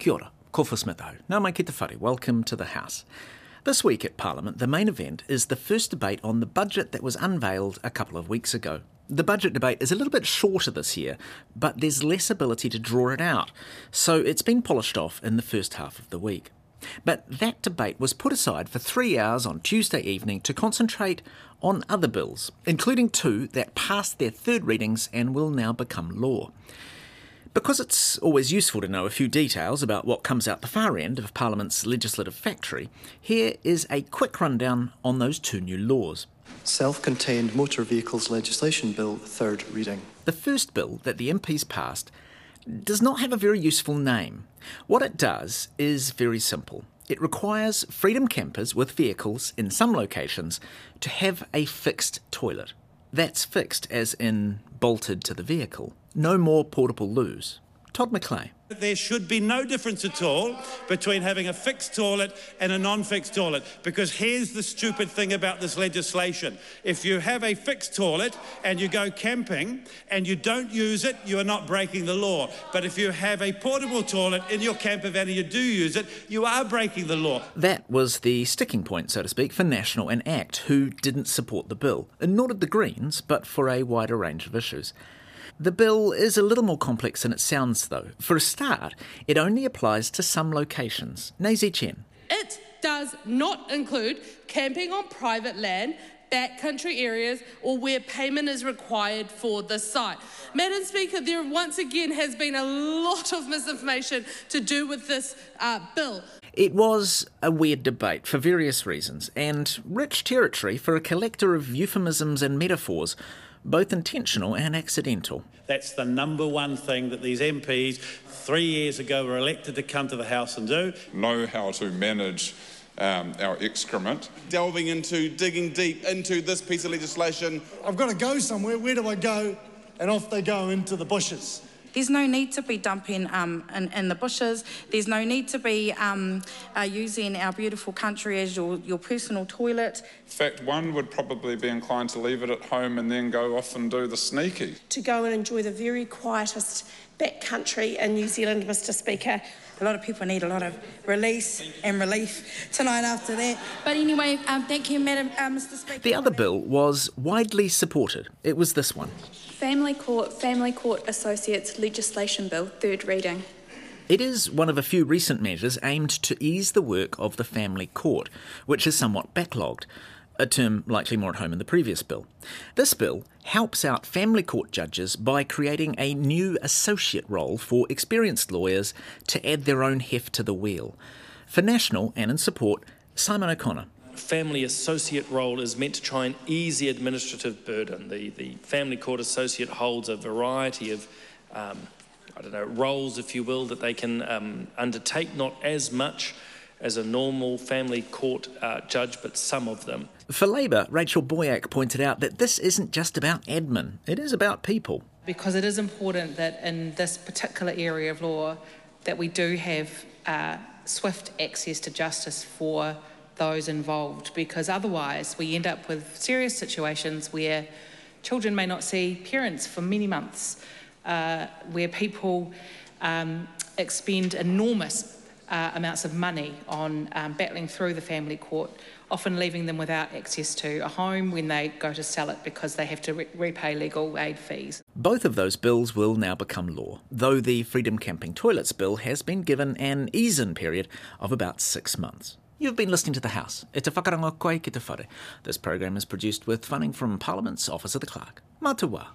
Kia ora, Kofa Smitho. Nā mai ki te whare. Welcome to the House. This week at Parliament, the main event is the first debate on the budget that was unveiled a couple of weeks ago. The budget debate is a little bit shorter this year, but there's less ability to draw it out, so it's been polished off in the first half of the week. But that debate was put aside for three hours on Tuesday evening to concentrate on other bills, including two that passed their third readings and will now become law. Because it's always useful to know a few details about what comes out the far end of Parliament's legislative factory, here is a quick rundown on those two new laws. Self contained Motor Vehicles Legislation Bill, third reading. The first bill that the MPs passed does not have a very useful name. What it does is very simple. It requires freedom campers with vehicles in some locations to have a fixed toilet. That's fixed as in bolted to the vehicle. No more portable loos. Todd McClay. There should be no difference at all between having a fixed toilet and a non fixed toilet because here's the stupid thing about this legislation. If you have a fixed toilet and you go camping and you don't use it, you are not breaking the law. But if you have a portable toilet in your camper van and you do use it, you are breaking the law. That was the sticking point, so to speak, for National and ACT, who didn't support the bill, and nor did the Greens, but for a wider range of issues. The bill is a little more complex than it sounds, though. For a start, it only applies to some locations. Naisi Chen. It does not include camping on private land, backcountry areas, or where payment is required for the site. Madam Speaker, there once again has been a lot of misinformation to do with this uh, bill. It was a weird debate for various reasons, and rich territory for a collector of euphemisms and metaphors both intentional and accidental. That's the number one thing that these MPs three years ago were elected to come to the House and do. Know how to manage um, our excrement. Delving into, digging deep into this piece of legislation. I've got to go somewhere. Where do I go? And off they go into the bushes. There's no need to be dumping um, in, in, the bushes. There's no need to be um, uh, using our beautiful country as your, your personal toilet. In fact, one would probably be inclined to leave it at home and then go off and do the sneaky. To go and enjoy the very quietest back country in New Zealand, Mr. Speaker. A lot of people need a lot of release and relief tonight after that. But anyway, um, thank you, Madam uh, Mr. Speaker. The other bill was widely supported. It was this one. Family Court Family Court Associates Legislation Bill, third reading. It is one of a few recent measures aimed to ease the work of the family court, which is somewhat backlogged, a term likely more at home in the previous bill. This bill helps out family court judges by creating a new associate role for experienced lawyers to add their own heft to the wheel. For National and in support, Simon O'Connor family associate role is meant to try and ease the administrative burden. The, the family court associate holds a variety of, um, I don't know, roles, if you will, that they can um, undertake, not as much as a normal family court uh, judge, but some of them. For Labour, Rachel Boyack pointed out that this isn't just about admin, it is about people. Because it is important that in this particular area of law that we do have uh, swift access to justice for those involved because otherwise we end up with serious situations where children may not see parents for many months, uh, where people um, expend enormous uh, amounts of money on um, battling through the family court, often leaving them without access to a home when they go to sell it because they have to re- repay legal aid fees. Both of those bills will now become law, though the Freedom Camping Toilets Bill has been given an ease-in period of about six months. You've been listening to The House. E te koe ki te whare. This program is produced with funding from Parliament's Office of the Clerk. Matua.